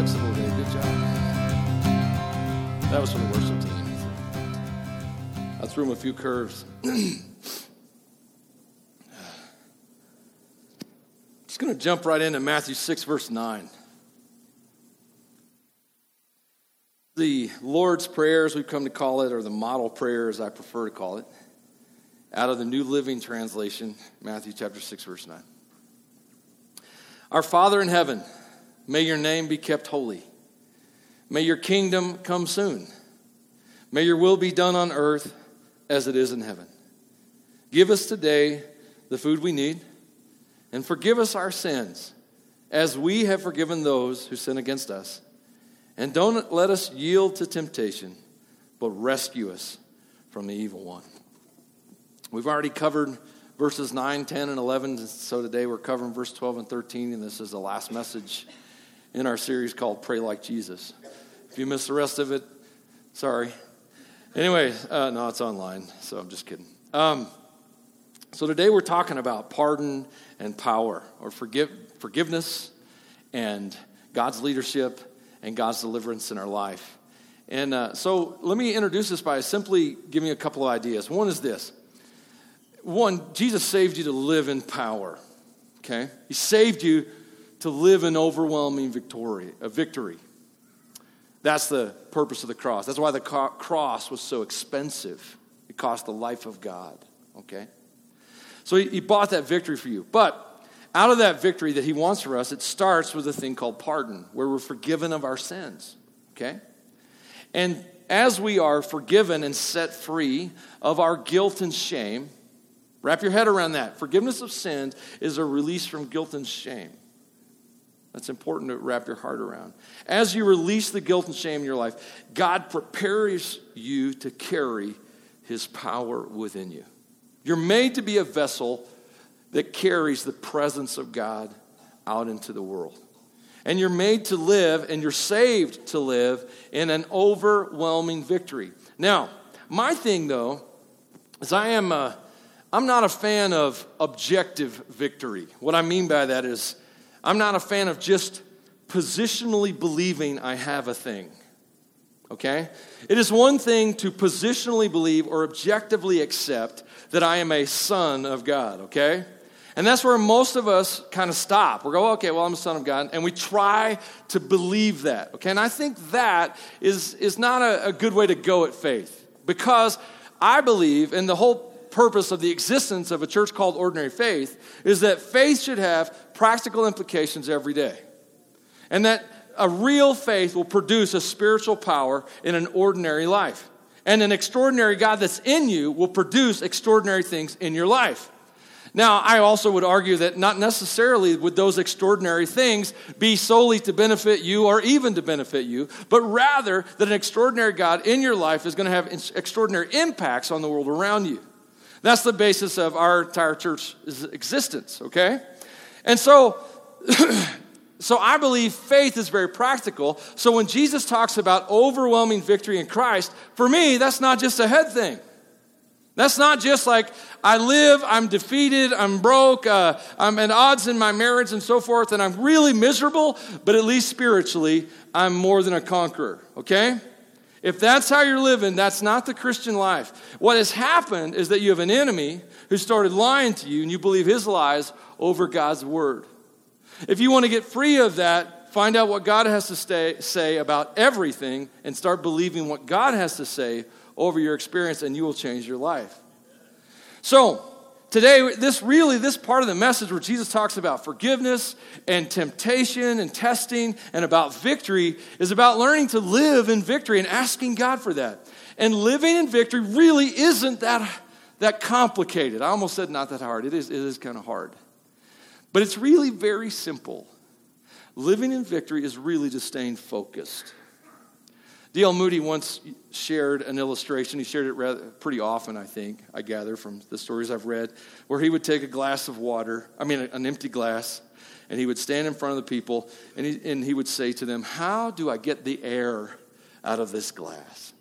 flexible today. Good job. That was from the worship team. I threw him a few curves. Just going to jump right into Matthew 6, verse 9. The Lord's Prayer, as we've come to call it, or the model prayer, as I prefer to call it, out of the New Living Translation, Matthew chapter 6, verse 9. Our Father in heaven, may your name be kept holy. May your kingdom come soon. May your will be done on earth as it is in heaven. Give us today the food we need, and forgive us our sins as we have forgiven those who sin against us. And don't let us yield to temptation, but rescue us from the evil one. We've already covered verses 9, 10, and 11, so today we're covering verse 12 and 13, and this is the last message in our series called Pray Like Jesus. If you missed the rest of it, sorry. Anyway, uh, no, it's online, so I'm just kidding. Um, so today we're talking about pardon and power, or forgive, forgiveness and God's leadership and God's deliverance in our life. And uh, so let me introduce this by simply giving a couple of ideas. One is this one, Jesus saved you to live in power, okay? He saved you to live in overwhelming victory, a victory. That's the purpose of the cross. That's why the cross was so expensive. It cost the life of God, okay? So he, he bought that victory for you. But out of that victory that he wants for us, it starts with a thing called pardon, where we're forgiven of our sins, okay? And as we are forgiven and set free of our guilt and shame, wrap your head around that. Forgiveness of sins is a release from guilt and shame. That's important to wrap your heart around. As you release the guilt and shame in your life, God prepares you to carry his power within you. You're made to be a vessel that carries the presence of God out into the world. And you're made to live and you're saved to live in an overwhelming victory. Now, my thing though is I am a, I'm not a fan of objective victory. What I mean by that is I'm not a fan of just positionally believing I have a thing. Okay? It is one thing to positionally believe or objectively accept that I am a son of God, okay? And that's where most of us kind of stop. We go, okay, well, I'm a son of God. And we try to believe that, okay? And I think that is, is not a, a good way to go at faith because I believe, and the whole purpose of the existence of a church called Ordinary Faith is that faith should have practical implications every day. And that a real faith will produce a spiritual power in an ordinary life. And an extraordinary God that's in you will produce extraordinary things in your life. Now, I also would argue that not necessarily would those extraordinary things be solely to benefit you or even to benefit you, but rather that an extraordinary God in your life is going to have extraordinary impacts on the world around you. That's the basis of our entire church's existence, okay? And so, so I believe faith is very practical. So when Jesus talks about overwhelming victory in Christ, for me, that's not just a head thing. That's not just like I live, I'm defeated, I'm broke, uh, I'm at odds in my marriage and so forth, and I'm really miserable, but at least spiritually, I'm more than a conqueror, okay? If that's how you're living, that's not the Christian life. What has happened is that you have an enemy who started lying to you and you believe his lies over God's word. If you want to get free of that, find out what God has to stay, say about everything and start believing what God has to say over your experience, and you will change your life. So, Today, this really, this part of the message where Jesus talks about forgiveness and temptation and testing and about victory is about learning to live in victory and asking God for that. And living in victory really isn't that, that complicated. I almost said not that hard. It is, it is kind of hard. But it's really very simple. Living in victory is really just staying focused. D.L. Moody once shared an illustration. He shared it rather, pretty often, I think, I gather from the stories I've read, where he would take a glass of water, I mean, an empty glass, and he would stand in front of the people and he, and he would say to them, How do I get the air out of this glass?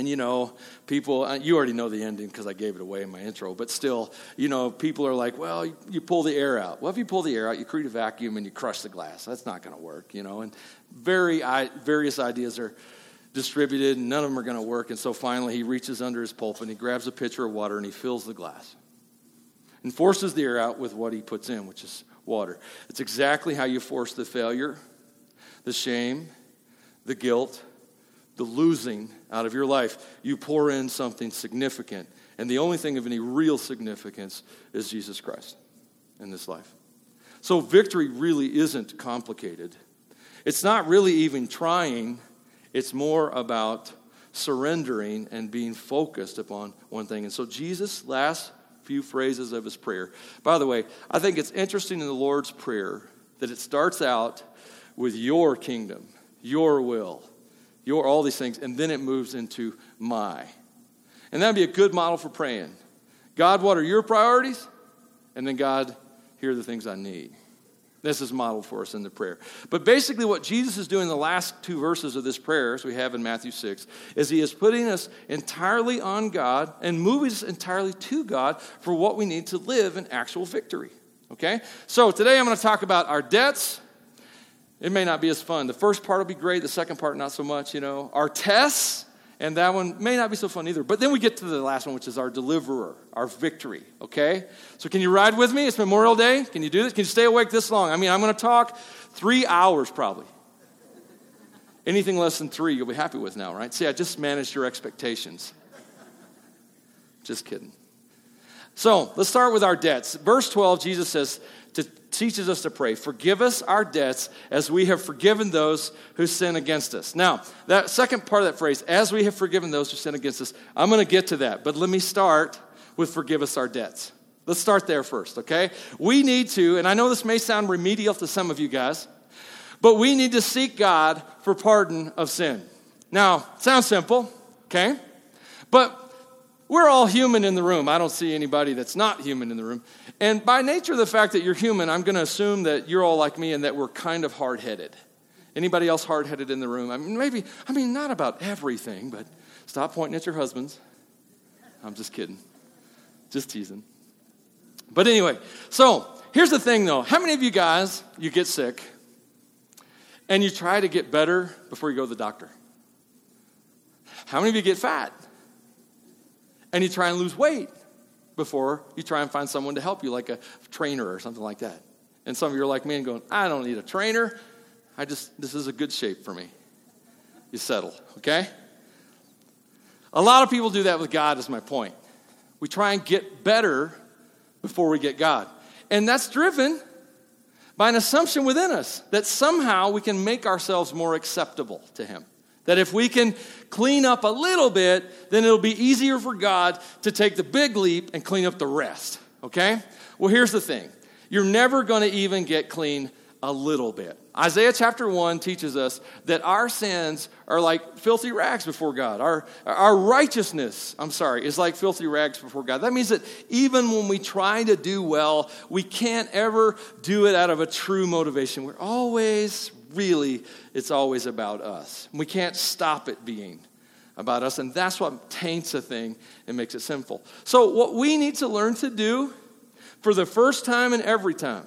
And you know, people, uh, you already know the ending because I gave it away in my intro, but still, you know, people are like, well, you, pull the air out. Well, if you pull the air out, you create a vacuum and you crush the glass. That's not going to work, you know. And very, various ideas are distributed, and none of them are going to work. And so finally, he reaches under his pulpit and he grabs a pitcher of water and he fills the glass and forces the air out with what he puts in, which is water. It's exactly how you force the failure, the shame, the guilt, the losing out of your life. You pour in something significant. And the only thing of any real significance is Jesus Christ in this life. So victory really isn't complicated. It's not really even trying, it's more about surrendering and being focused upon one thing. And so Jesus' last few phrases of his prayer. By the way, I think it's interesting in the Lord's Prayer that it starts out with your kingdom, your will, your all these things, and then it moves into my. And that'd be a good model for praying. God, what are your priorities? And then, God, here are the things I need. This is modeled for us in the prayer. But basically, what Jesus is doing in the last two verses of this prayer, as we have in Matthew 6, is he is putting us entirely on God and moving us entirely to God for what we need to live in actual victory. Okay? So today I'm going to talk about our debts. It may not be as fun. The first part will be great, the second part, not so much, you know. Our tests and that one may not be so fun either. But then we get to the last one, which is our deliverer, our victory, okay? So can you ride with me? It's Memorial Day. Can you do this? Can you stay awake this long? I mean, I'm going to talk three hours probably. Anything less than three, you'll be happy with now, right? See, I just managed your expectations. Just kidding. So let's start with our debts. Verse 12, Jesus says, to, teaches us to pray, Forgive us our debts as we have forgiven those who sin against us. Now, that second part of that phrase, as we have forgiven those who sin against us, I'm going to get to that. But let me start with forgive us our debts. Let's start there first, okay? We need to, and I know this may sound remedial to some of you guys, but we need to seek God for pardon of sin. Now, sounds simple, okay? But we're all human in the room. I don't see anybody that's not human in the room. And by nature of the fact that you're human, I'm going to assume that you're all like me and that we're kind of hard headed. Anybody else hard headed in the room? I mean, maybe, I mean, not about everything, but stop pointing at your husbands. I'm just kidding. Just teasing. But anyway, so here's the thing though. How many of you guys, you get sick and you try to get better before you go to the doctor? How many of you get fat? And you try and lose weight before you try and find someone to help you, like a trainer or something like that. And some of you are like me and going, I don't need a trainer. I just, this is a good shape for me. You settle, okay? A lot of people do that with God, is my point. We try and get better before we get God. And that's driven by an assumption within us that somehow we can make ourselves more acceptable to Him. That if we can clean up a little bit, then it'll be easier for God to take the big leap and clean up the rest. Okay? Well, here's the thing you're never going to even get clean a little bit. Isaiah chapter 1 teaches us that our sins are like filthy rags before God. Our, our righteousness, I'm sorry, is like filthy rags before God. That means that even when we try to do well, we can't ever do it out of a true motivation. We're always really, it's always about us. We can't stop it being about us, and that's what taints a thing and makes it sinful. So, what we need to learn to do for the first time and every time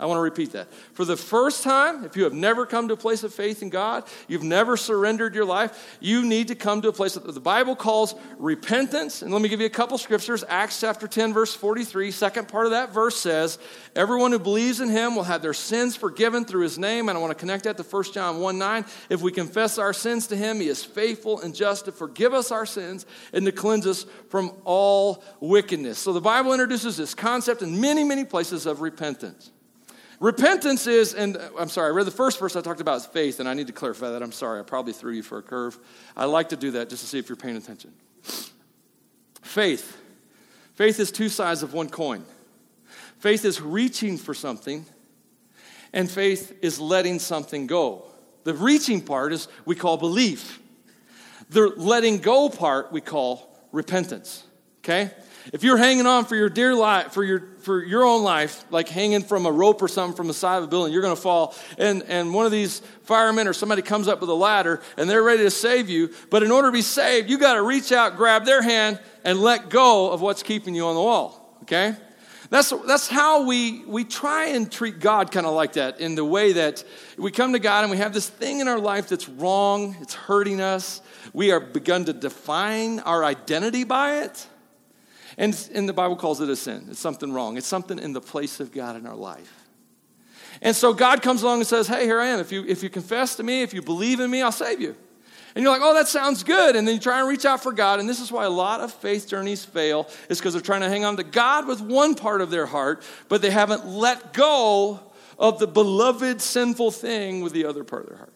I want to repeat that. For the first time, if you have never come to a place of faith in God, you've never surrendered your life, you need to come to a place that the Bible calls repentance. And let me give you a couple scriptures. Acts chapter 10, verse 43, second part of that verse says, Everyone who believes in him will have their sins forgiven through his name. And I want to connect that to 1 John 1 9. If we confess our sins to him, he is faithful and just to forgive us our sins and to cleanse us from all wickedness. So the Bible introduces this concept in many, many places of repentance. Repentance is, and uh, I'm sorry, I read the first verse I talked about is faith, and I need to clarify that. I'm sorry, I probably threw you for a curve. I like to do that just to see if you're paying attention. Faith. Faith is two sides of one coin. Faith is reaching for something, and faith is letting something go. The reaching part is we call belief. The letting go part we call repentance. Okay? If you're hanging on for your dear life, for your, for your own life, like hanging from a rope or something from the side of a building, you're going to fall. And, and one of these firemen or somebody comes up with a ladder and they're ready to save you. But in order to be saved, you got to reach out, grab their hand, and let go of what's keeping you on the wall. Okay? That's, that's how we, we try and treat God kind of like that in the way that we come to God and we have this thing in our life that's wrong, it's hurting us. We are begun to define our identity by it. And, and the Bible calls it a sin. It's something wrong. It's something in the place of God in our life. And so God comes along and says, Hey, here I am. If you, if you confess to me, if you believe in me, I'll save you. And you're like, oh, that sounds good. And then you try and reach out for God. And this is why a lot of faith journeys fail, is because they're trying to hang on to God with one part of their heart, but they haven't let go of the beloved sinful thing with the other part of their heart.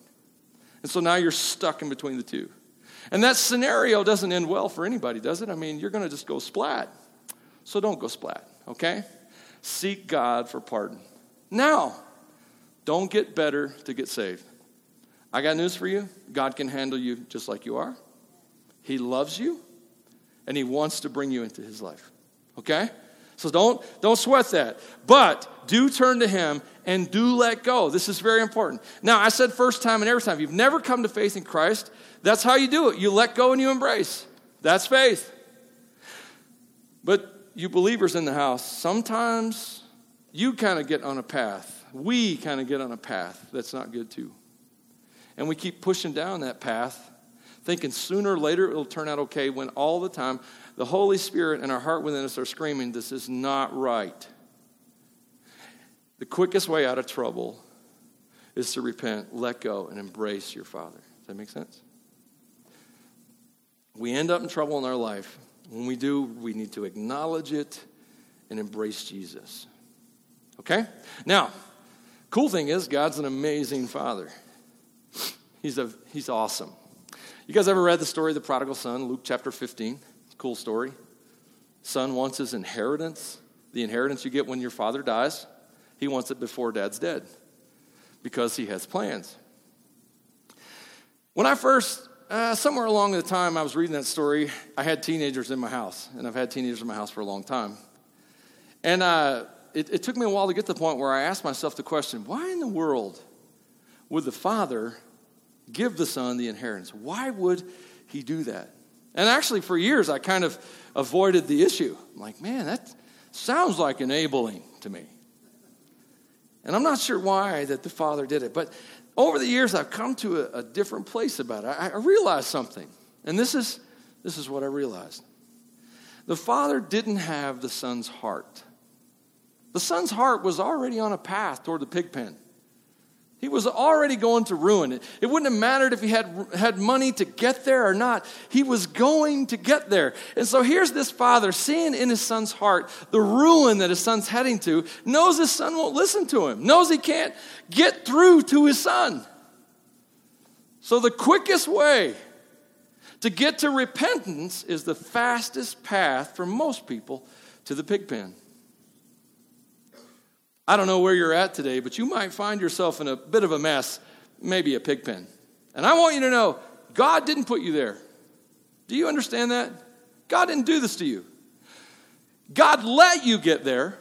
And so now you're stuck in between the two. And that scenario doesn't end well for anybody, does it? I mean, you're going to just go splat. So don't go splat, okay? Seek God for pardon. Now, don't get better to get saved. I got news for you God can handle you just like you are. He loves you, and He wants to bring you into His life. Okay? So don't, don't sweat that. But do turn to Him and do let go. This is very important. Now, I said first time and every time. If you've never come to faith in Christ, that's how you do it. You let go and you embrace. That's faith. But you believers in the house, sometimes you kind of get on a path. We kind of get on a path that's not good too. And we keep pushing down that path, thinking sooner or later it'll turn out okay when all the time the Holy Spirit and our heart within us are screaming, This is not right. The quickest way out of trouble is to repent, let go, and embrace your Father. Does that make sense? We end up in trouble in our life. When we do, we need to acknowledge it and embrace Jesus. Okay? Now, cool thing is, God's an amazing Father. He's, a, he's awesome. You guys ever read the story of the prodigal son, Luke chapter 15? Cool story. Son wants his inheritance, the inheritance you get when your father dies. He wants it before dad's dead because he has plans. When I first, uh, somewhere along the time I was reading that story, I had teenagers in my house, and I've had teenagers in my house for a long time. And uh, it, it took me a while to get to the point where I asked myself the question why in the world would the father give the son the inheritance. Why would he do that? And actually, for years, I kind of avoided the issue. I'm like, man, that sounds like enabling to me. And I'm not sure why that the father did it. But over the years, I've come to a, a different place about it. I, I realized something. And this is, this is what I realized the father didn't have the son's heart. The son's heart was already on a path toward the pig pen. He was already going to ruin it. It wouldn't have mattered if he had, had money to get there or not. He was going to get there. And so here's this father seeing in his son's heart the ruin that his son's heading to, knows his son won't listen to him, knows he can't get through to his son. So the quickest way to get to repentance is the fastest path for most people to the pig pen. I don't know where you're at today, but you might find yourself in a bit of a mess, maybe a pig pen. And I want you to know God didn't put you there. Do you understand that? God didn't do this to you. God let you get there.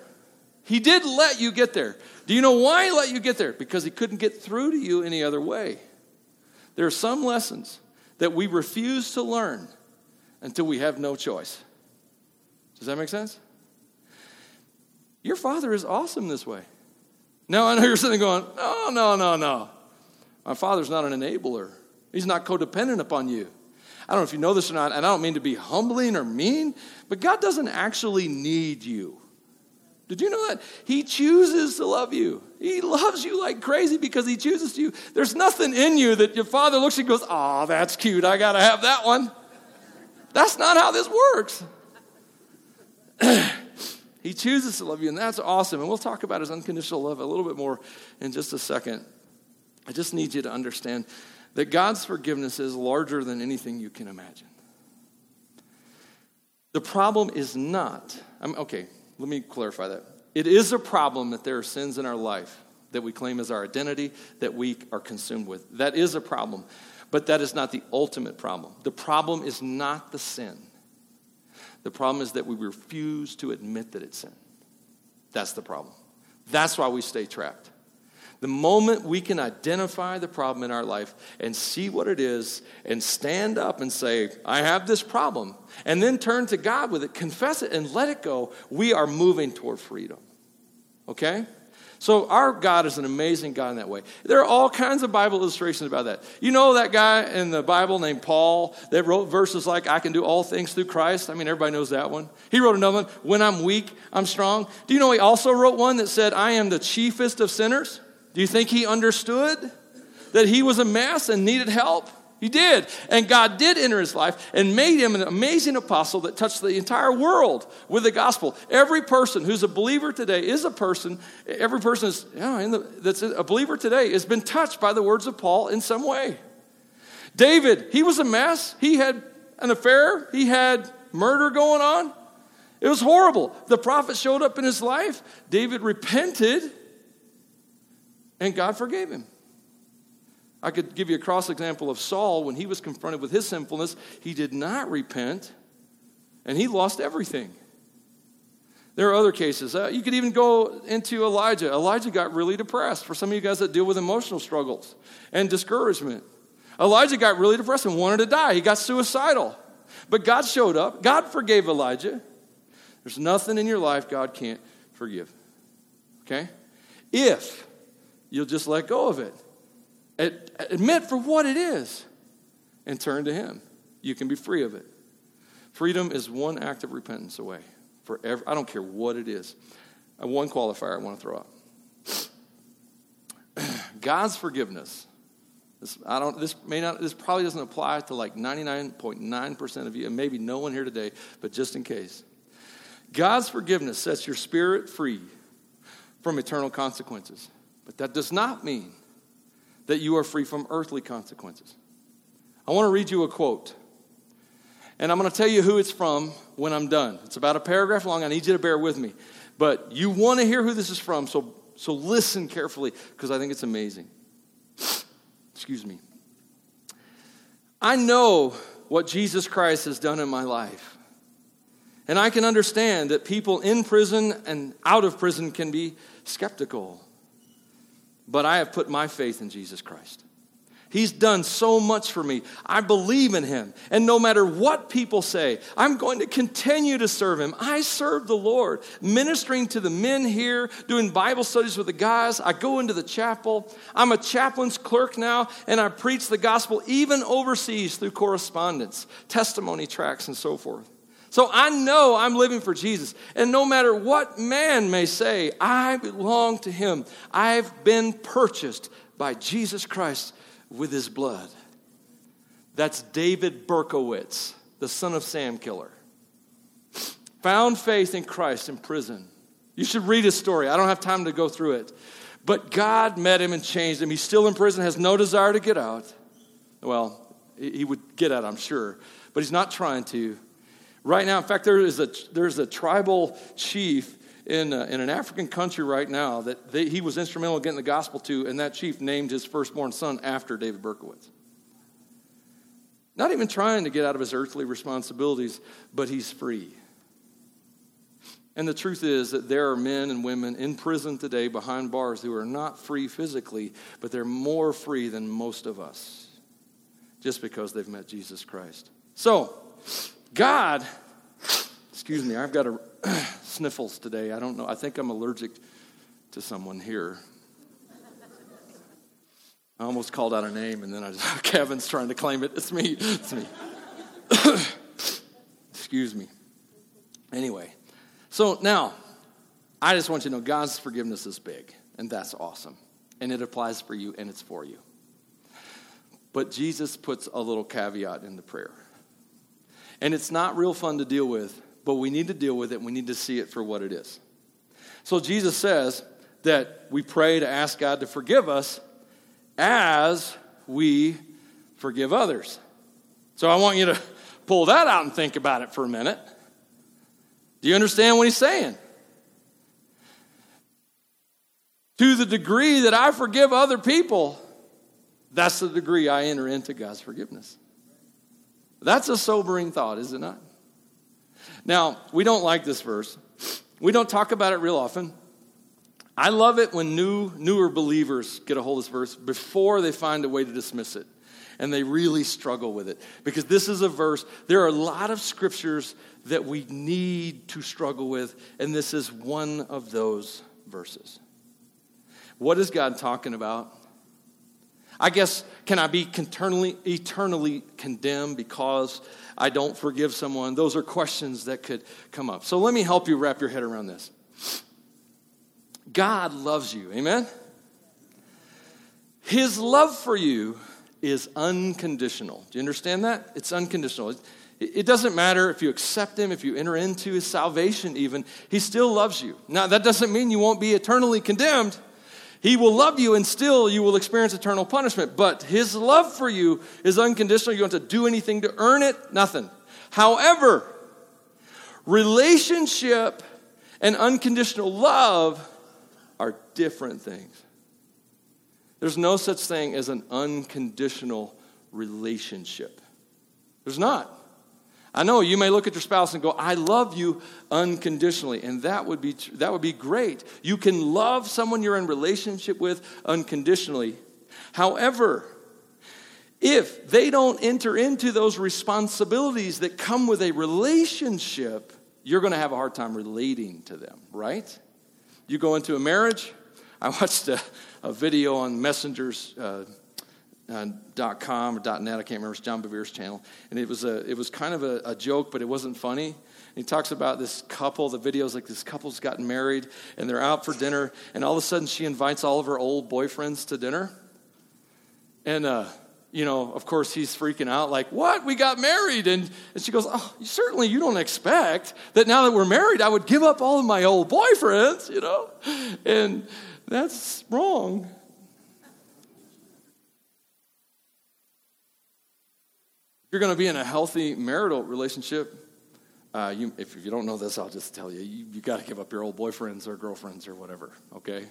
He did let you get there. Do you know why He let you get there? Because He couldn't get through to you any other way. There are some lessons that we refuse to learn until we have no choice. Does that make sense? Your father is awesome this way. Now, I know you're sitting going, no, no, no, no. My father's not an enabler, he's not codependent upon you. I don't know if you know this or not, and I don't mean to be humbling or mean, but God doesn't actually need you. Did you know that? He chooses to love you. He loves you like crazy because he chooses to. There's nothing in you that your father looks and goes, Oh, that's cute. I got to have that one. That's not how this works. He chooses to love you, and that's awesome. And we'll talk about his unconditional love a little bit more in just a second. I just need you to understand that God's forgiveness is larger than anything you can imagine. The problem is not, I'm, okay, let me clarify that. It is a problem that there are sins in our life that we claim as our identity that we are consumed with. That is a problem, but that is not the ultimate problem. The problem is not the sin. The problem is that we refuse to admit that it's sin. That's the problem. That's why we stay trapped. The moment we can identify the problem in our life and see what it is and stand up and say, I have this problem, and then turn to God with it, confess it, and let it go, we are moving toward freedom. Okay? So, our God is an amazing God in that way. There are all kinds of Bible illustrations about that. You know that guy in the Bible named Paul that wrote verses like, I can do all things through Christ? I mean, everybody knows that one. He wrote another one, When I'm weak, I'm strong. Do you know he also wrote one that said, I am the chiefest of sinners? Do you think he understood that he was a mess and needed help? He did. And God did enter his life and made him an amazing apostle that touched the entire world with the gospel. Every person who's a believer today is a person, every person is, know, that's a believer today has been touched by the words of Paul in some way. David, he was a mess. He had an affair, he had murder going on. It was horrible. The prophet showed up in his life. David repented, and God forgave him. I could give you a cross example of Saul when he was confronted with his sinfulness. He did not repent and he lost everything. There are other cases. Uh, you could even go into Elijah. Elijah got really depressed. For some of you guys that deal with emotional struggles and discouragement, Elijah got really depressed and wanted to die. He got suicidal. But God showed up. God forgave Elijah. There's nothing in your life God can't forgive. Okay? If you'll just let go of it. Admit for what it is and turn to Him. You can be free of it. Freedom is one act of repentance away. Forever. I don't care what it is. Uh, one qualifier I want to throw out. God's forgiveness. This, I don't, this, may not, this probably doesn't apply to like 99.9% of you, and maybe no one here today, but just in case. God's forgiveness sets your spirit free from eternal consequences. But that does not mean that you are free from earthly consequences. I want to read you a quote. And I'm going to tell you who it's from when I'm done. It's about a paragraph long. I need you to bear with me. But you want to hear who this is from, so, so listen carefully because I think it's amazing. Excuse me. I know what Jesus Christ has done in my life. And I can understand that people in prison and out of prison can be skeptical but I have put my faith in Jesus Christ. He's done so much for me. I believe in him. And no matter what people say, I'm going to continue to serve him. I serve the Lord, ministering to the men here, doing Bible studies with the guys. I go into the chapel. I'm a chaplain's clerk now, and I preach the gospel even overseas through correspondence, testimony tracts, and so forth. So I know I'm living for Jesus. And no matter what man may say, I belong to him. I've been purchased by Jesus Christ with his blood. That's David Berkowitz, the son of Sam Killer. Found faith in Christ in prison. You should read his story. I don't have time to go through it. But God met him and changed him. He's still in prison, has no desire to get out. Well, he would get out, I'm sure, but he's not trying to. Right now, in fact, there is a, there's a tribal chief in, a, in an African country right now that they, he was instrumental in getting the gospel to, and that chief named his firstborn son after David Berkowitz. Not even trying to get out of his earthly responsibilities, but he's free. And the truth is that there are men and women in prison today behind bars who are not free physically, but they're more free than most of us just because they've met Jesus Christ. So, God, excuse me, I've got a sniffles today. I don't know. I think I'm allergic to someone here. I almost called out a name and then I just, Kevin's trying to claim it. It's me. It's me. excuse me. Anyway, so now I just want you to know God's forgiveness is big, and that's awesome. And it applies for you and it's for you. But Jesus puts a little caveat in the prayer. And it's not real fun to deal with, but we need to deal with it. We need to see it for what it is. So Jesus says that we pray to ask God to forgive us as we forgive others. So I want you to pull that out and think about it for a minute. Do you understand what he's saying? To the degree that I forgive other people, that's the degree I enter into God's forgiveness. That's a sobering thought, is it not? Now, we don't like this verse. We don't talk about it real often. I love it when new, newer believers get a hold of this verse before they find a way to dismiss it. And they really struggle with it. Because this is a verse, there are a lot of scriptures that we need to struggle with, and this is one of those verses. What is God talking about? I guess, can I be eternally, eternally condemned because I don't forgive someone? Those are questions that could come up. So let me help you wrap your head around this. God loves you, amen? His love for you is unconditional. Do you understand that? It's unconditional. It doesn't matter if you accept him, if you enter into his salvation, even, he still loves you. Now, that doesn't mean you won't be eternally condemned. He will love you and still you will experience eternal punishment. But his love for you is unconditional. You don't have to do anything to earn it, nothing. However, relationship and unconditional love are different things. There's no such thing as an unconditional relationship. There's not. I know you may look at your spouse and go, I love you unconditionally. And that would be, that would be great. You can love someone you're in relationship with unconditionally. However, if they don't enter into those responsibilities that come with a relationship, you're going to have a hard time relating to them, right? You go into a marriage. I watched a, a video on Messengers. Uh, uh, .com or dot .net, I can't remember, it's John Bevere's channel. And it was, a, it was kind of a, a joke, but it wasn't funny. And he talks about this couple, the video's like this couple's gotten married and they're out for dinner, and all of a sudden she invites all of her old boyfriends to dinner. And, uh, you know, of course, he's freaking out, like, what? We got married. And, and she goes, oh, certainly you don't expect that now that we're married, I would give up all of my old boyfriends, you know? And that's wrong. You're going to be in a healthy marital relationship, uh, you, if you don't know this, I'll just tell you, you, you got to give up your old boyfriends or girlfriends or whatever, okay?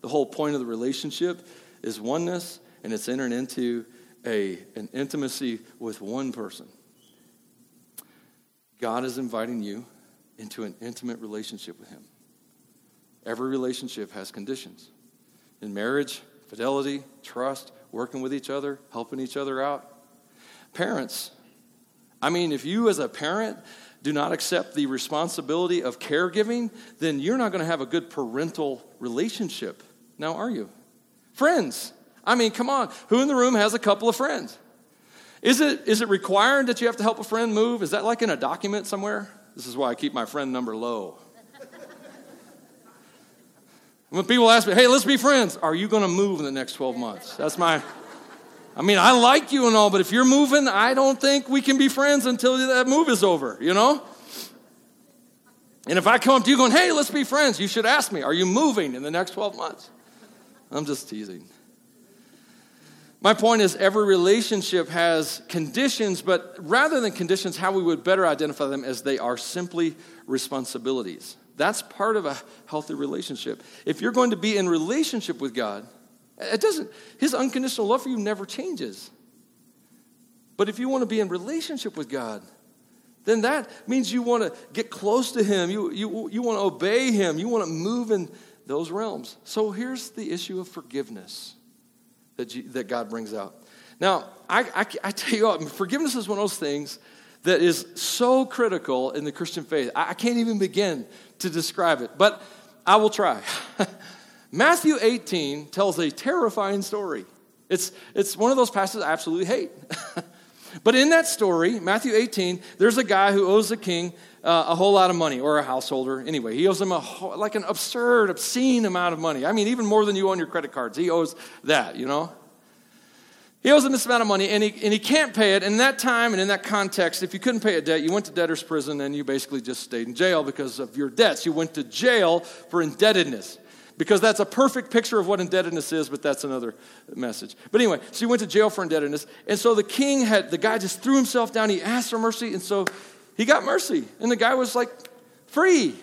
The whole point of the relationship is oneness, and it's entering into a, an intimacy with one person. God is inviting you into an intimate relationship with Him. Every relationship has conditions. In marriage, fidelity, trust, working with each other, helping each other out, Parents, I mean, if you as a parent do not accept the responsibility of caregiving, then you're not going to have a good parental relationship. Now, are you? Friends, I mean, come on. Who in the room has a couple of friends? Is it, is it required that you have to help a friend move? Is that like in a document somewhere? This is why I keep my friend number low. when people ask me, hey, let's be friends, are you going to move in the next 12 months? That's my, I mean, I like you and all, but if you're moving, I don't think we can be friends until that move is over, you know? And if I come up to you going, hey, let's be friends, you should ask me, are you moving in the next 12 months? I'm just teasing. My point is, every relationship has conditions, but rather than conditions, how we would better identify them as they are simply responsibilities. That's part of a healthy relationship. If you're going to be in relationship with God, it doesn't, his unconditional love for you never changes. But if you want to be in relationship with God, then that means you want to get close to him. You, you, you want to obey him. You want to move in those realms. So here's the issue of forgiveness that, you, that God brings out. Now, I, I, I tell you what, forgiveness is one of those things that is so critical in the Christian faith. I, I can't even begin to describe it, but I will try. Matthew 18 tells a terrifying story. It's, it's one of those passages I absolutely hate. but in that story, Matthew 18, there's a guy who owes the king uh, a whole lot of money, or a householder. Anyway, he owes him a whole, like an absurd, obscene amount of money. I mean, even more than you owe on your credit cards. He owes that, you know? He owes him this amount of money, and he, and he can't pay it. In that time and in that context, if you couldn't pay a debt, you went to debtor's prison and you basically just stayed in jail because of your debts. You went to jail for indebtedness because that's a perfect picture of what indebtedness is, but that's another message. But anyway, so he went to jail for indebtedness. And so the king had, the guy just threw himself down. He asked for mercy. And so he got mercy. And the guy was like free,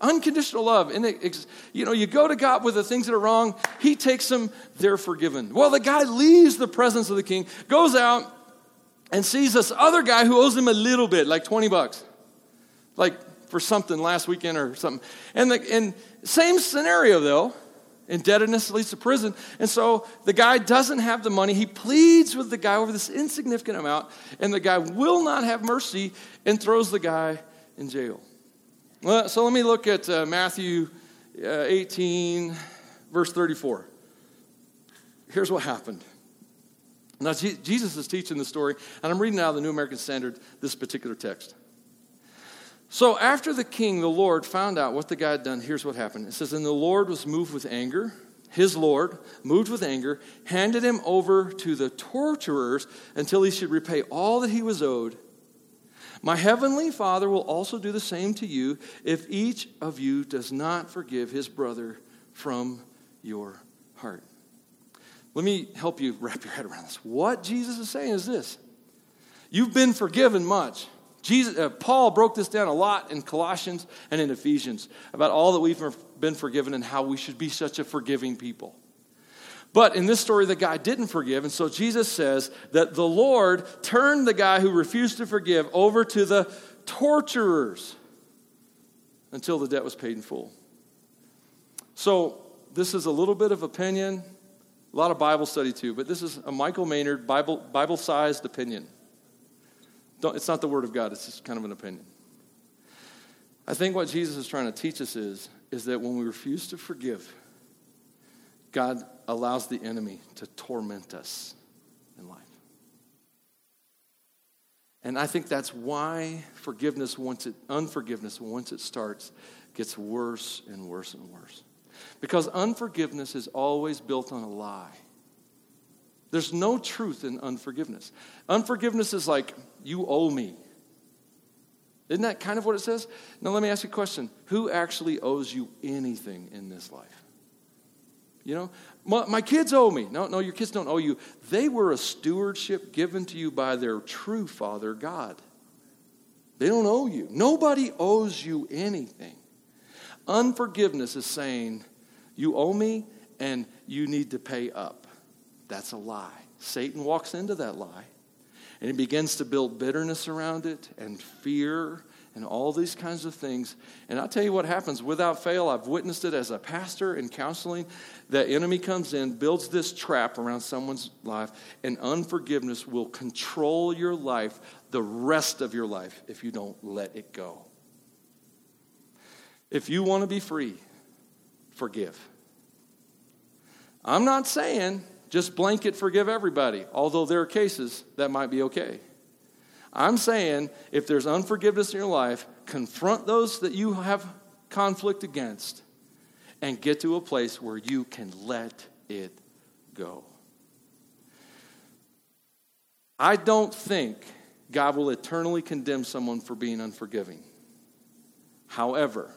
unconditional love. And, it, you know, you go to God with the things that are wrong, he takes them, they're forgiven. Well, the guy leaves the presence of the king, goes out, and sees this other guy who owes him a little bit, like 20 bucks. like for something last weekend or something. And the and same scenario though. Indebtedness leads to prison. And so the guy doesn't have the money. He pleads with the guy over this insignificant amount, and the guy will not have mercy and throws the guy in jail. Well, so let me look at uh, Matthew uh, 18, verse 34. Here's what happened. Now, Jesus is teaching the story, and I'm reading out of the New American Standard this particular text. So after the king, the Lord, found out what the guy had done, here's what happened. It says, And the Lord was moved with anger. His Lord, moved with anger, handed him over to the torturers until he should repay all that he was owed. My heavenly Father will also do the same to you if each of you does not forgive his brother from your heart. Let me help you wrap your head around this. What Jesus is saying is this You've been forgiven much. Jesus, uh, Paul broke this down a lot in Colossians and in Ephesians about all that we've been forgiven and how we should be such a forgiving people. But in this story, the guy didn't forgive, and so Jesus says that the Lord turned the guy who refused to forgive over to the torturers until the debt was paid in full. So, this is a little bit of opinion, a lot of Bible study too, but this is a Michael Maynard Bible sized opinion. Don't, it's not the Word of God, it's just kind of an opinion. I think what Jesus is trying to teach us is, is that when we refuse to forgive, God allows the enemy to torment us in life. And I think that's why forgiveness, once it, unforgiveness, once it starts, gets worse and worse and worse. Because unforgiveness is always built on a lie. There's no truth in unforgiveness. Unforgiveness is like, you owe me. Isn't that kind of what it says? Now, let me ask you a question Who actually owes you anything in this life? You know, my, my, kids owe me. No, no, your kids don't owe you. They were a stewardship given to you by their true Father, God. They don't owe you. Nobody owes you anything. Unforgiveness is saying, you owe me and you need to pay up. That's a lie. Satan walks into that lie and he begins to build bitterness around it and fear and all these kinds of things. And I'll tell you what happens without fail. I've witnessed it as a pastor in counseling. The enemy comes in, builds this trap around someone's life, and unforgiveness will control your life the rest of your life if you don't let it go. If you want to be free, forgive. I'm not saying just blanket forgive everybody, although there are cases that might be okay. I'm saying if there's unforgiveness in your life, confront those that you have conflict against and get to a place where you can let it go. I don't think God will eternally condemn someone for being unforgiving. However,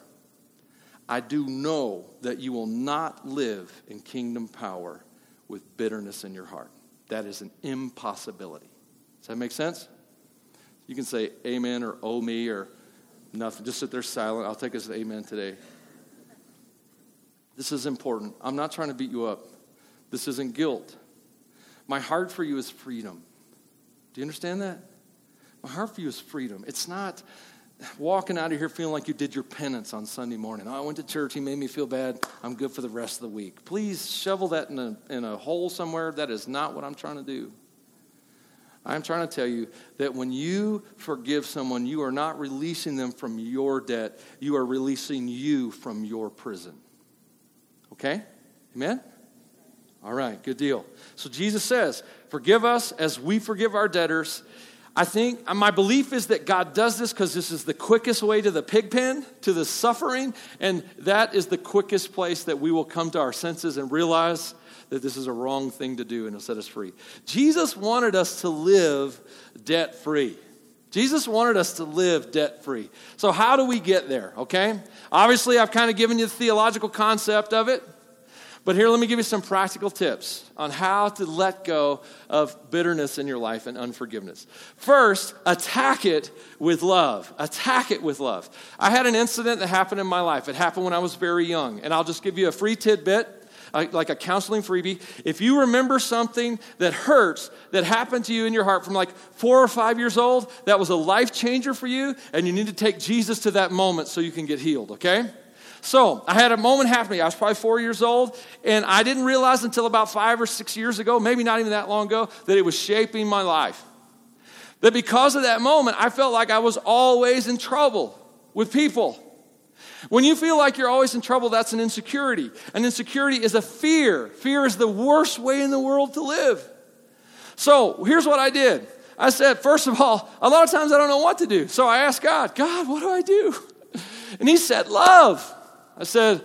I do know that you will not live in kingdom power with bitterness in your heart. That is an impossibility. Does that make sense? You can say amen or oh me or nothing. Just sit there silent. I'll take us to amen today. This is important. I'm not trying to beat you up. This isn't guilt. My heart for you is freedom. Do you understand that? My heart for you is freedom. It's not walking out of here feeling like you did your penance on Sunday morning. Oh, I went to church, he made me feel bad. I'm good for the rest of the week. Please shovel that in a, in a hole somewhere. That is not what I'm trying to do. I'm trying to tell you that when you forgive someone, you are not releasing them from your debt, you are releasing you from your prison. Okay? Amen? All right, good deal. So Jesus says, Forgive us as we forgive our debtors. I think uh, my belief is that God does this because this is the quickest way to the pig pen, to the suffering, and that is the quickest place that we will come to our senses and realize that this is a wrong thing to do and it'll set us free. Jesus wanted us to live debt free. Jesus wanted us to live debt free. So, how do we get there? Okay? Obviously, I've kind of given you the theological concept of it. But here, let me give you some practical tips on how to let go of bitterness in your life and unforgiveness. First, attack it with love. Attack it with love. I had an incident that happened in my life. It happened when I was very young. And I'll just give you a free tidbit uh, like a counseling freebie. If you remember something that hurts that happened to you in your heart from like four or five years old, that was a life changer for you, and you need to take Jesus to that moment so you can get healed, okay? So I had a moment happen to me. I was probably four years old, and I didn't realize until about five or six years ago, maybe not even that long ago, that it was shaping my life. That because of that moment, I felt like I was always in trouble with people. When you feel like you're always in trouble, that's an insecurity. An insecurity is a fear. Fear is the worst way in the world to live. So here's what I did I said, first of all, a lot of times I don't know what to do. So I asked God, God, what do I do? And He said, Love. I said,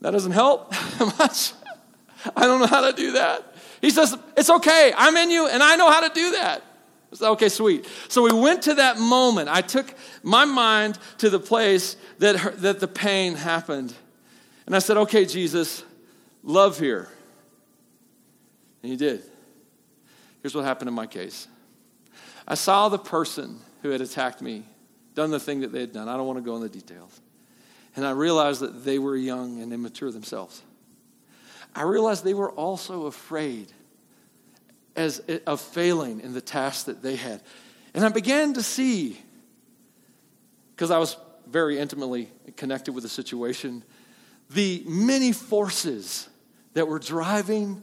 That doesn't help much. I don't know how to do that. He says, It's okay. I'm in you and I know how to do that. Said, okay, sweet. So we went to that moment. I took my mind to the place that, that the pain happened. And I said, okay, Jesus, love here. And he did. Here's what happened in my case I saw the person who had attacked me, done the thing that they had done. I don't want to go into the details. And I realized that they were young and immature themselves. I realized they were also afraid as of failing in the task that they had. And I began to see, because I was very intimately connected with the situation, the many forces that were driving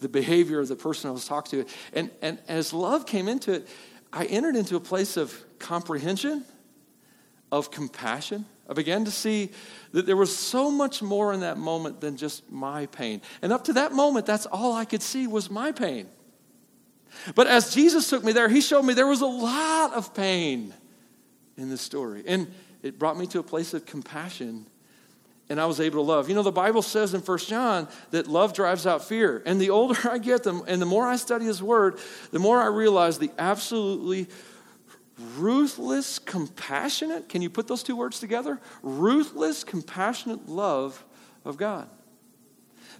the behavior of the person I was talking to. And, and as love came into it, I entered into a place of comprehension, of compassion. I began to see that there was so much more in that moment than just my pain. And up to that moment, that's all I could see was my pain. But as Jesus took me there, he showed me there was a lot of pain in this story. And it brought me to a place of compassion and I was able to love. You know, the Bible says in First John that love drives out fear. And the older I get, them, and the more I study His Word, the more I realize the absolutely ruthless, compassionate, can you put those two words together? Ruthless, compassionate love of God.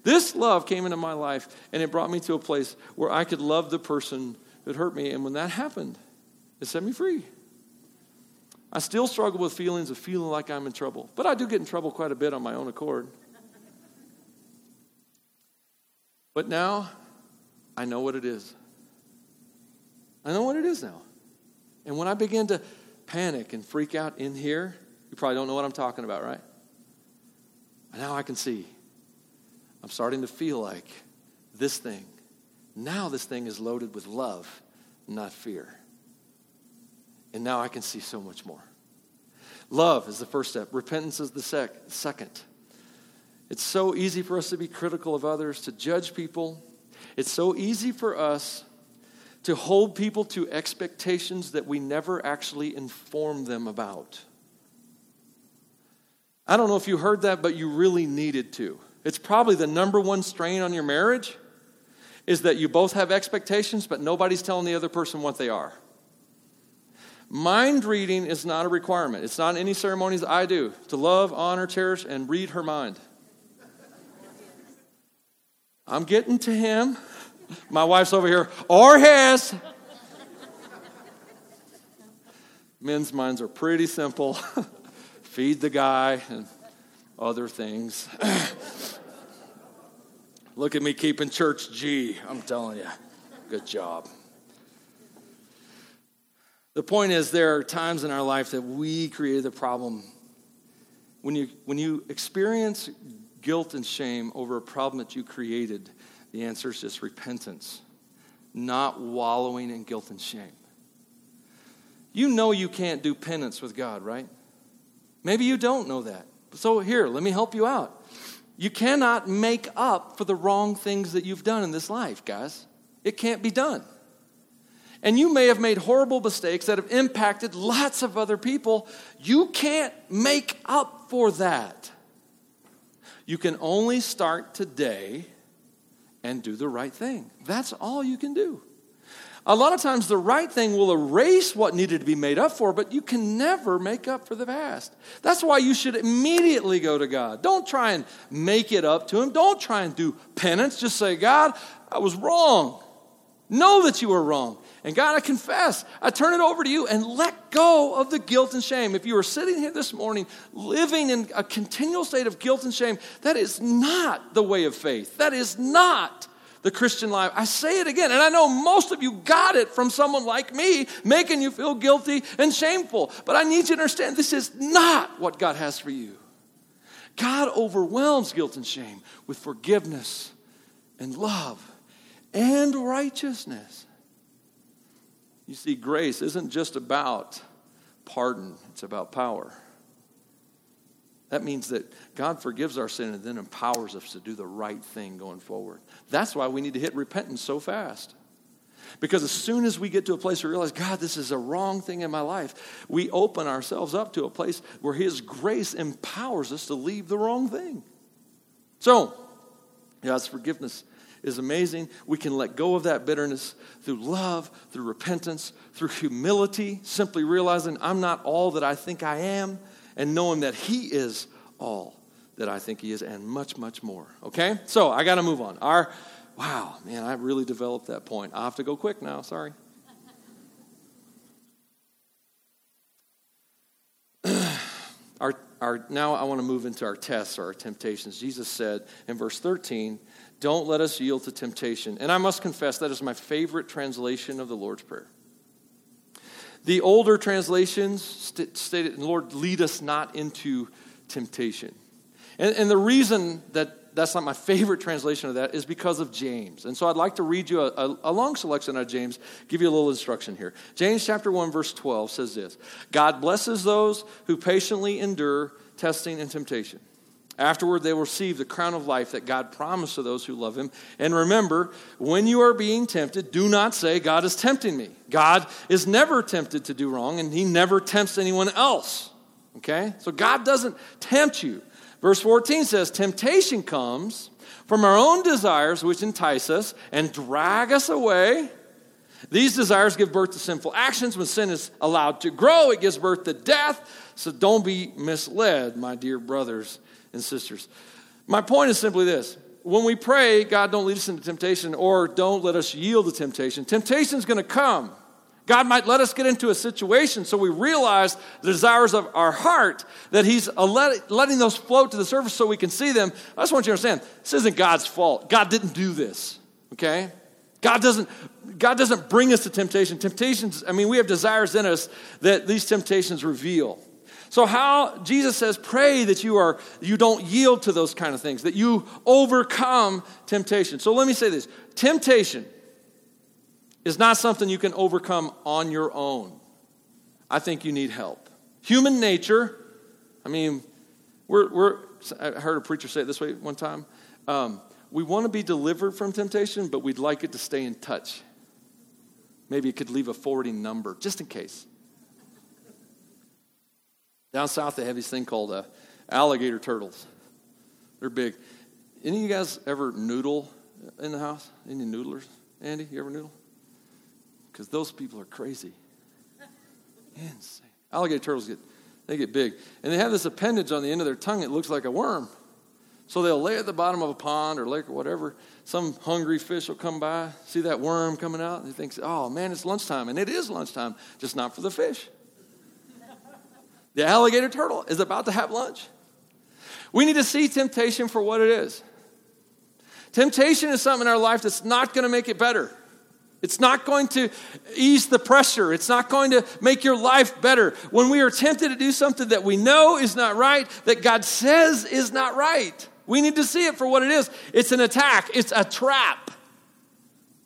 This love came into my life and it brought me to a place where I could love the person that hurt me. And when that happened, it set me free. I still struggle with feelings of feeling like I'm in trouble, but I do get in trouble quite a bit on my own accord. But now I know what it is. I know what it is now. And when I begin to panic and freak out in here, you probably don't know what I'm talking about, right? now I can see. I'm starting to feel like this thing, now this thing is loaded with love, not fear. And now I can see so much more. Love is the first step, repentance is the sec- second. It's so easy for us to be critical of others, to judge people. It's so easy for us to hold people to expectations that we never actually inform them about. I don't know if you heard that, but you really needed to. It's probably the number one strain on your marriage is that you both have expectations, but nobody's telling the other person what they are. Mind reading is not a requirement. It's not in any ceremonies I do to love, honor, cherish, and read her mind. I'm getting to him. My wife's over here, or his. Men's minds are pretty simple feed the guy and other things. Look at me keeping church G. I'm telling you. Good job. The point is, there are times in our life that we create the problem. When you, when you experience guilt and shame over a problem that you created, the answer is just repentance, not wallowing in guilt and shame. You know you can't do penance with God, right? Maybe you don't know that. So, here, let me help you out. You cannot make up for the wrong things that you've done in this life, guys. It can't be done. And you may have made horrible mistakes that have impacted lots of other people. You can't make up for that. You can only start today and do the right thing. That's all you can do. A lot of times, the right thing will erase what needed to be made up for, but you can never make up for the past. That's why you should immediately go to God. Don't try and make it up to Him. Don't try and do penance. Just say, God, I was wrong. Know that you were wrong. And God, I confess, I turn it over to you and let go of the guilt and shame. If you are sitting here this morning living in a continual state of guilt and shame, that is not the way of faith. That is not the Christian life. I say it again, and I know most of you got it from someone like me making you feel guilty and shameful. But I need you to understand this is not what God has for you. God overwhelms guilt and shame with forgiveness and love and righteousness. You see, grace isn't just about pardon, it's about power. That means that God forgives our sin and then empowers us to do the right thing going forward. That's why we need to hit repentance so fast. Because as soon as we get to a place where we realize, God, this is a wrong thing in my life, we open ourselves up to a place where His grace empowers us to leave the wrong thing. So, God's forgiveness is amazing. We can let go of that bitterness through love, through repentance, through humility, simply realizing I'm not all that I think I am, and knowing that He is all that I think He is, and much, much more. Okay? So I got to move on. Our, wow, man, I really developed that point. I have to go quick now, sorry. our, our, now I want to move into our tests or our temptations. Jesus said in verse 13, don't let us yield to temptation. And I must confess, that is my favorite translation of the Lord's Prayer. The older translations st- stated, Lord, lead us not into temptation. And, and, the reason that that's not my favorite translation of that is because of James. And so I'd like to read you a, a, a long selection of James, give you a little instruction here. James chapter 1, verse 12 says this God blesses those who patiently endure testing and temptation. Afterward, they will receive the crown of life that God promised to those who love Him. And remember, when you are being tempted, do not say, God is tempting me. God is never tempted to do wrong, and He never tempts anyone else. Okay? So God doesn't tempt you. Verse 14 says, Temptation comes from our own desires which entice us and drag us away. These desires give birth to sinful actions. When sin is allowed to grow, it gives birth to death. So don't be misled, my dear brothers and sisters. My point is simply this when we pray, God, don't lead us into temptation or don't let us yield to temptation, temptation is going to come. God might let us get into a situation so we realize the desires of our heart, that He's letting those float to the surface so we can see them. I just want you to understand this isn't God's fault. God didn't do this, okay? God doesn't, God doesn't bring us to temptation. Temptations, I mean, we have desires in us that these temptations reveal. So how Jesus says pray that you are you don't yield to those kind of things, that you overcome temptation. So let me say this. Temptation is not something you can overcome on your own. I think you need help. Human nature, I mean, we're, we're I heard a preacher say it this way one time. Um, we want to be delivered from temptation, but we'd like it to stay in touch. Maybe it could leave a forwarding number just in case. Down south, they have these thing called uh, alligator turtles. They're big. Any of you guys ever noodle in the house? Any noodlers? Andy, you ever noodle? Because those people are crazy. Insane. Alligator turtles get they get big. And they have this appendage on the end of their tongue It looks like a worm. So they'll lay at the bottom of a pond or lake or whatever. Some hungry fish will come by, see that worm coming out, and he thinks, oh man, it's lunchtime. And it is lunchtime, just not for the fish. The alligator turtle is about to have lunch. We need to see temptation for what it is. Temptation is something in our life that's not going to make it better. It's not going to ease the pressure. It's not going to make your life better. When we are tempted to do something that we know is not right, that God says is not right, we need to see it for what it is. It's an attack, it's a trap.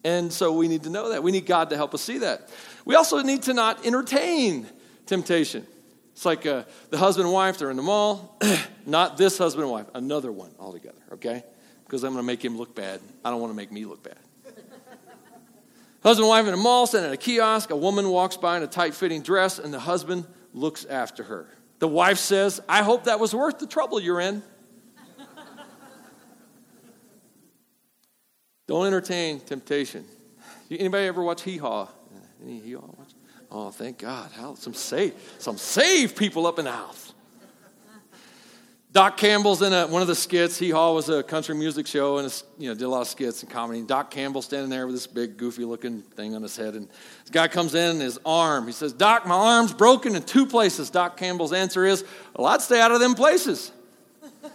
And so we need to know that. We need God to help us see that. We also need to not entertain temptation. It's like uh, the husband and wife, they're in the mall. Not this husband and wife, another one altogether, okay? Because I'm going to make him look bad. I don't want to make me look bad. husband and wife in a mall, sitting at a kiosk. A woman walks by in a tight fitting dress, and the husband looks after her. The wife says, I hope that was worth the trouble you're in. Don't entertain temptation. Anybody ever watch Hee Haw? Any Hee Haw? Oh, thank God. How, some, save, some save people up in the house. Doc Campbell's in a, one of the skits. Hee Haw was a country music show and you know, did a lot of skits and comedy. Doc Campbell standing there with this big, goofy looking thing on his head. And this guy comes in and his arm. He says, Doc, my arm's broken in two places. Doc Campbell's answer is, Well, I'd stay out of them places.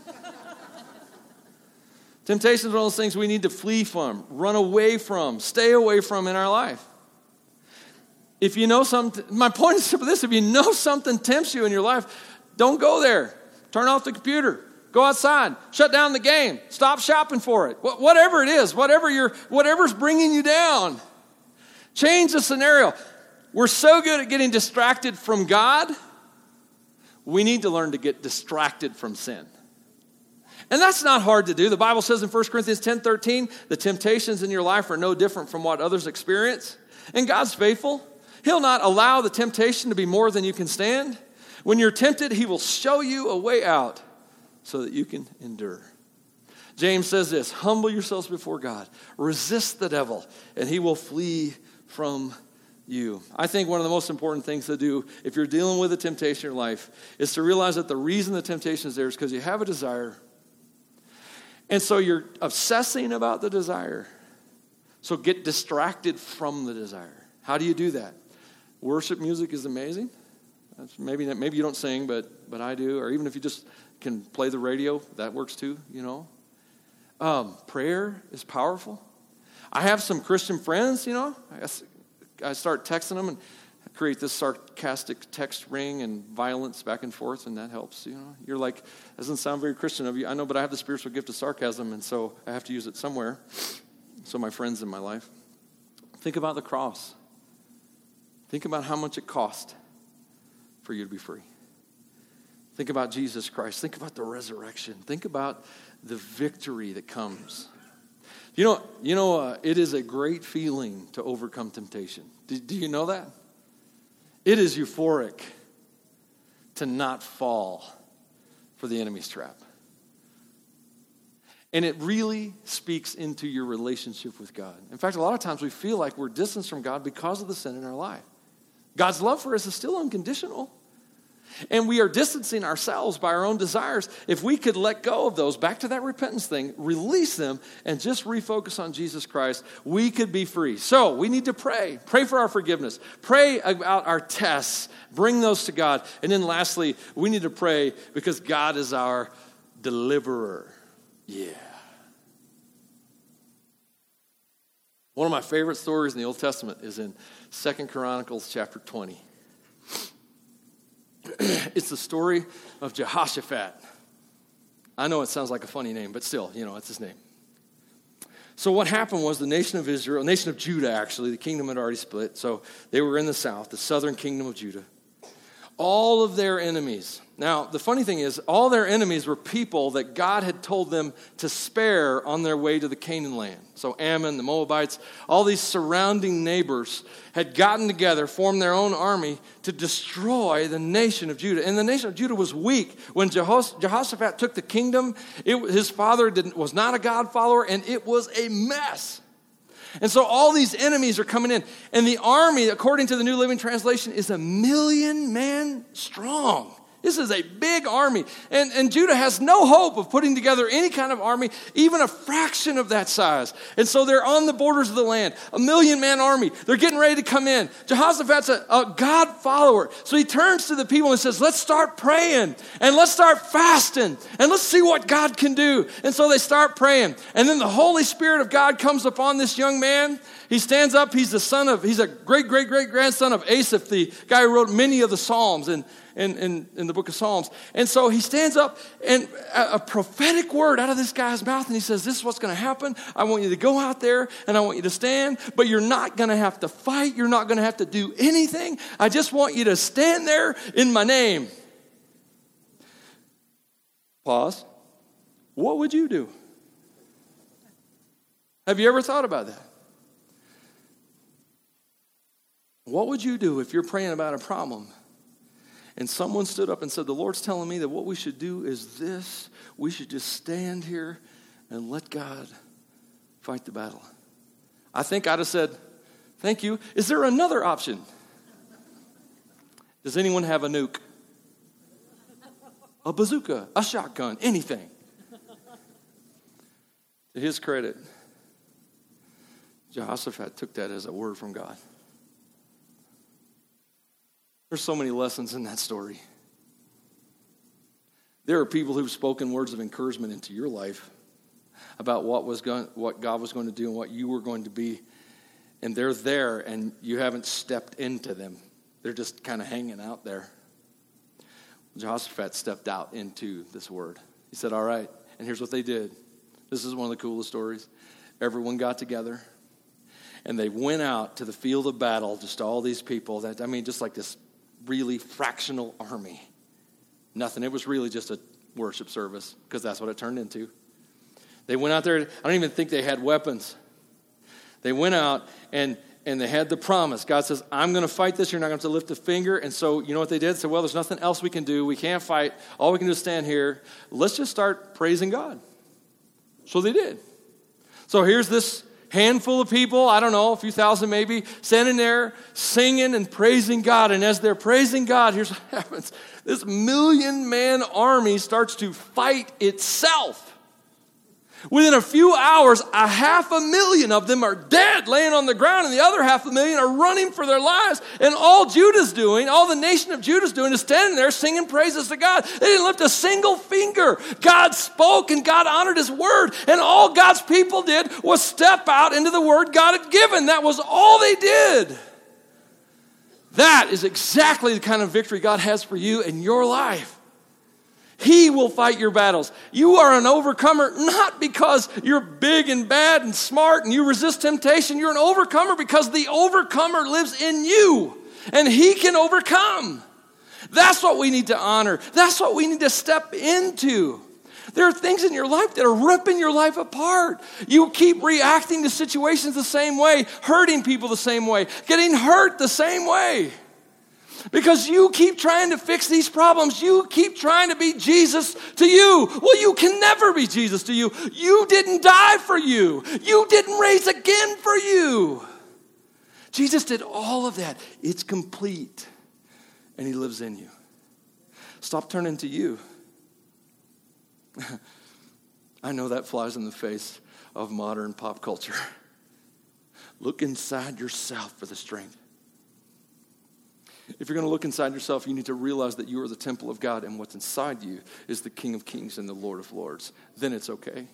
Temptation is one of those things we need to flee from, run away from, stay away from in our life. If you know something, my point is simple this if you know something tempts you in your life, don't go there. Turn off the computer. Go outside. Shut down the game. Stop shopping for it. Whatever it is, whatever you're, whatever's bringing you down. Change the scenario. We're so good at getting distracted from God, we need to learn to get distracted from sin. And that's not hard to do. The Bible says in 1 Corinthians 10 13, the temptations in your life are no different from what others experience. And God's faithful. He'll not allow the temptation to be more than you can stand. When you're tempted, He will show you a way out so that you can endure. James says this Humble yourselves before God, resist the devil, and he will flee from you. I think one of the most important things to do if you're dealing with a temptation in your life is to realize that the reason the temptation is there is because you have a desire and so you're obsessing about the desire. So get distracted from the desire. How do you do that? Worship music is amazing. That's maybe maybe you don't sing, but but I do. Or even if you just can play the radio, that works too. You know, um, prayer is powerful. I have some Christian friends. You know, I, I start texting them and create this sarcastic text ring and violence back and forth, and that helps. You know, you're like, doesn't sound very Christian of you. I know, but I have the spiritual gift of sarcasm, and so I have to use it somewhere. So my friends in my life, think about the cross. Think about how much it cost for you to be free. Think about Jesus Christ. Think about the resurrection. Think about the victory that comes. You know, you know, uh, it is a great feeling to overcome temptation. Do, do you know that? It is euphoric to not fall for the enemy's trap. And it really speaks into your relationship with God. In fact, a lot of times we feel like we're distanced from God because of the sin in our life. God's love for us is still unconditional. And we are distancing ourselves by our own desires. If we could let go of those, back to that repentance thing, release them, and just refocus on Jesus Christ, we could be free. So we need to pray. Pray for our forgiveness. Pray about our tests. Bring those to God. And then lastly, we need to pray because God is our deliverer. Yeah. One of my favorite stories in the Old Testament is in Second Chronicles chapter 20. it's the story of Jehoshaphat. I know it sounds like a funny name, but still, you know, it's his name. So what happened was the nation of Israel, nation of Judah actually, the kingdom had already split. So they were in the south, the southern kingdom of Judah. All of their enemies now, the funny thing is, all their enemies were people that God had told them to spare on their way to the Canaan land. So, Ammon, the Moabites, all these surrounding neighbors had gotten together, formed their own army to destroy the nation of Judah. And the nation of Judah was weak. When Jehos- Jehoshaphat took the kingdom, it, his father was not a God follower, and it was a mess. And so all these enemies are coming in. And the army, according to the New Living Translation, is a million man strong. This is a big army. And, and Judah has no hope of putting together any kind of army, even a fraction of that size. And so they're on the borders of the land, a million man army. They're getting ready to come in. Jehoshaphat's a, a God follower. So he turns to the people and says, Let's start praying and let's start fasting and let's see what God can do. And so they start praying. And then the Holy Spirit of God comes upon this young man. He stands up. He's the son of, he's a great, great, great grandson of Asaph, the guy who wrote many of the Psalms. And in, in, in the book of Psalms. And so he stands up and a, a prophetic word out of this guy's mouth, and he says, This is what's going to happen. I want you to go out there and I want you to stand, but you're not going to have to fight. You're not going to have to do anything. I just want you to stand there in my name. Pause. What would you do? Have you ever thought about that? What would you do if you're praying about a problem and someone stood up and said, The Lord's telling me that what we should do is this. We should just stand here and let God fight the battle. I think I'd have said, Thank you. Is there another option? Does anyone have a nuke? a bazooka, a shotgun, anything. to his credit, Jehoshaphat took that as a word from God. There's so many lessons in that story. There are people who've spoken words of encouragement into your life about what was going, what God was going to do and what you were going to be, and they're there, and you haven't stepped into them. They're just kind of hanging out there. Jehoshaphat stepped out into this word. He said, "All right," and here's what they did. This is one of the coolest stories. Everyone got together, and they went out to the field of battle. Just all these people. That I mean, just like this really fractional army. Nothing. It was really just a worship service because that's what it turned into. They went out there. I don't even think they had weapons. They went out and and they had the promise. God says, I'm going to fight this. You're not going to, lift a finger. And so, you know what they did? Said, well, there's nothing else we can do. We can't fight. All we can do is stand here. Let's just start praising God. So they did. So here's this handful of people, I don't know, a few thousand maybe, standing there singing and praising God. And as they're praising God, here's what happens this million man army starts to fight itself. Within a few hours, a half a million of them are dead, laying on the ground, and the other half a million are running for their lives. And all Judah's doing, all the nation of Judah's doing, is standing there singing praises to God. They didn't lift a single finger. God spoke and God honored his word. And all God's people did was step out into the word God had given. That was all they did. That is exactly the kind of victory God has for you in your life. He will fight your battles. You are an overcomer not because you're big and bad and smart and you resist temptation. You're an overcomer because the overcomer lives in you and he can overcome. That's what we need to honor. That's what we need to step into. There are things in your life that are ripping your life apart. You keep reacting to situations the same way, hurting people the same way, getting hurt the same way. Because you keep trying to fix these problems. You keep trying to be Jesus to you. Well, you can never be Jesus to you. You didn't die for you, you didn't raise again for you. Jesus did all of that. It's complete, and He lives in you. Stop turning to you. I know that flies in the face of modern pop culture. Look inside yourself for the strength. If you're going to look inside yourself, you need to realize that you are the temple of God and what's inside you is the King of Kings and the Lord of Lords. Then it's okay.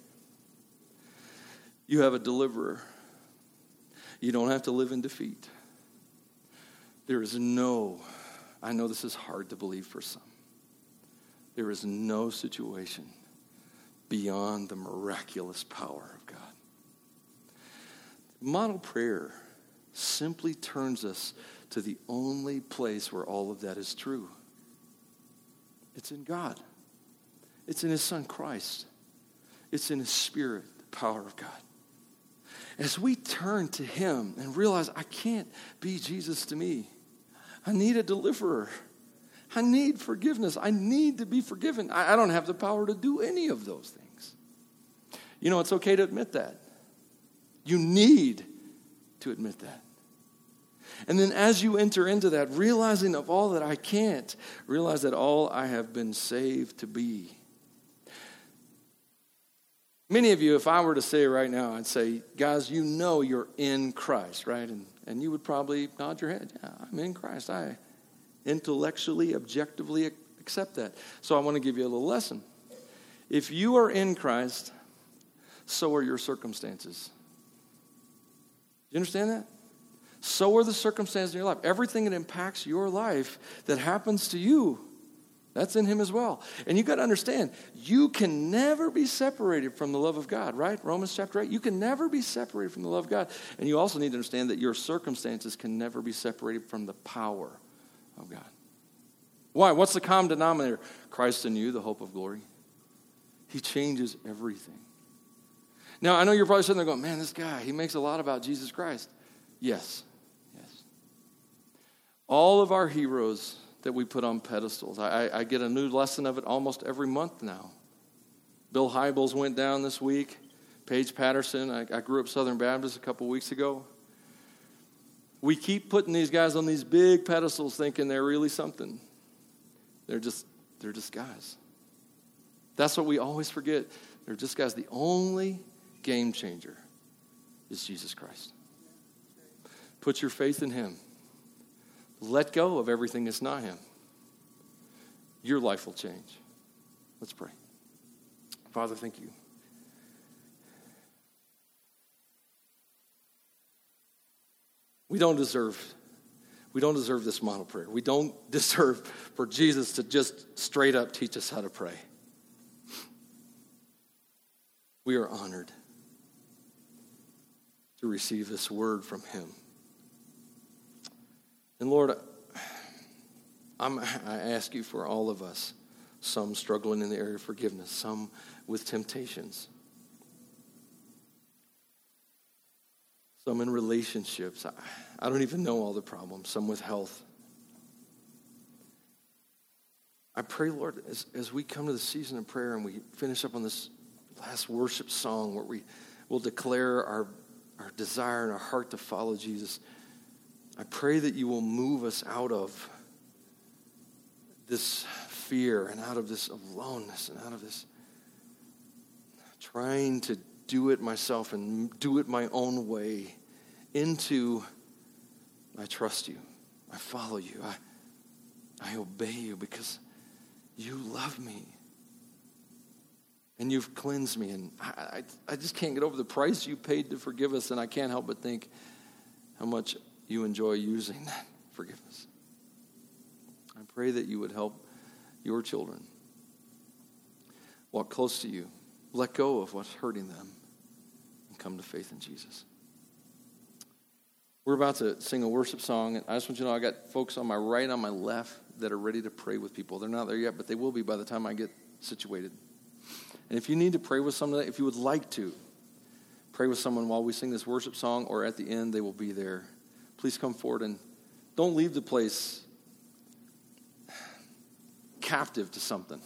You have a deliverer. You don't have to live in defeat. There is no, I know this is hard to believe for some, there is no situation beyond the miraculous power of God. Model prayer simply turns us to the only place where all of that is true. It's in God, it's in His Son Christ, it's in His Spirit, the power of God. As we turn to Him and realize I can't be Jesus to me, I need a deliverer. I need forgiveness. I need to be forgiven. I, I don't have the power to do any of those things. You know, it's okay to admit that. You need to admit that. And then as you enter into that, realizing of all that I can't, realize that all I have been saved to be. Many of you, if I were to say right now, I'd say, guys, you know you're in Christ, right? And, and you would probably nod your head. Yeah, I'm in Christ. I intellectually, objectively accept that. So I want to give you a little lesson. If you are in Christ, so are your circumstances. Do you understand that? So are the circumstances in your life. Everything that impacts your life that happens to you, that's in Him as well. And you got to understand, you can never be separated from the love of God, right? Romans chapter 8. You can never be separated from the love of God. And you also need to understand that your circumstances can never be separated from the power of God. Why? What's the common denominator? Christ in you, the hope of glory. He changes everything. Now, I know you're probably sitting there going, man, this guy, he makes a lot about Jesus Christ. Yes, all of our heroes that we put on pedestals. I, I get a new lesson of it almost every month now. Bill Hybels went down this week. Paige Patterson, I, I grew up Southern Baptist a couple weeks ago. We keep putting these guys on these big pedestals thinking they're really something. They're just, they're just guys. That's what we always forget. They're just guys, the only game changer is Jesus Christ. Put your faith in Him. Let go of everything that's not Him. Your life will change. Let's pray. Father, thank you. We don't deserve we don't deserve this model prayer. We don't deserve for Jesus to just straight up teach us how to pray. We are honored to receive this word from him. And Lord, I'm, i ask you for all of us, some struggling in the area of forgiveness, some with temptations, some in relationships. I, I don't even know all the problems, some with health. I pray, Lord, as, as we come to the season of prayer and we finish up on this last worship song where we will declare our, our desire and our heart to follow Jesus, I pray that you will move us out of this fear and out of this aloneness and out of this trying to do it myself and do it my own way into I trust you. I follow you. I, I obey you because you love me. And you've cleansed me. And I, I, I just can't get over the price you paid to forgive us. And I can't help but think how much you enjoy using that forgiveness. I pray that you would help your children walk close to you, let go of what's hurting them, and come to faith in Jesus. We're about to sing a worship song, and I just want you to know I got folks on my right on my left that are ready to pray with people. They're not there yet, but they will be by the time I get situated. And if you need to pray with someone, if you would like to pray with someone while we sing this worship song or at the end, they will be there. Please come forward and don't leave the place captive to something.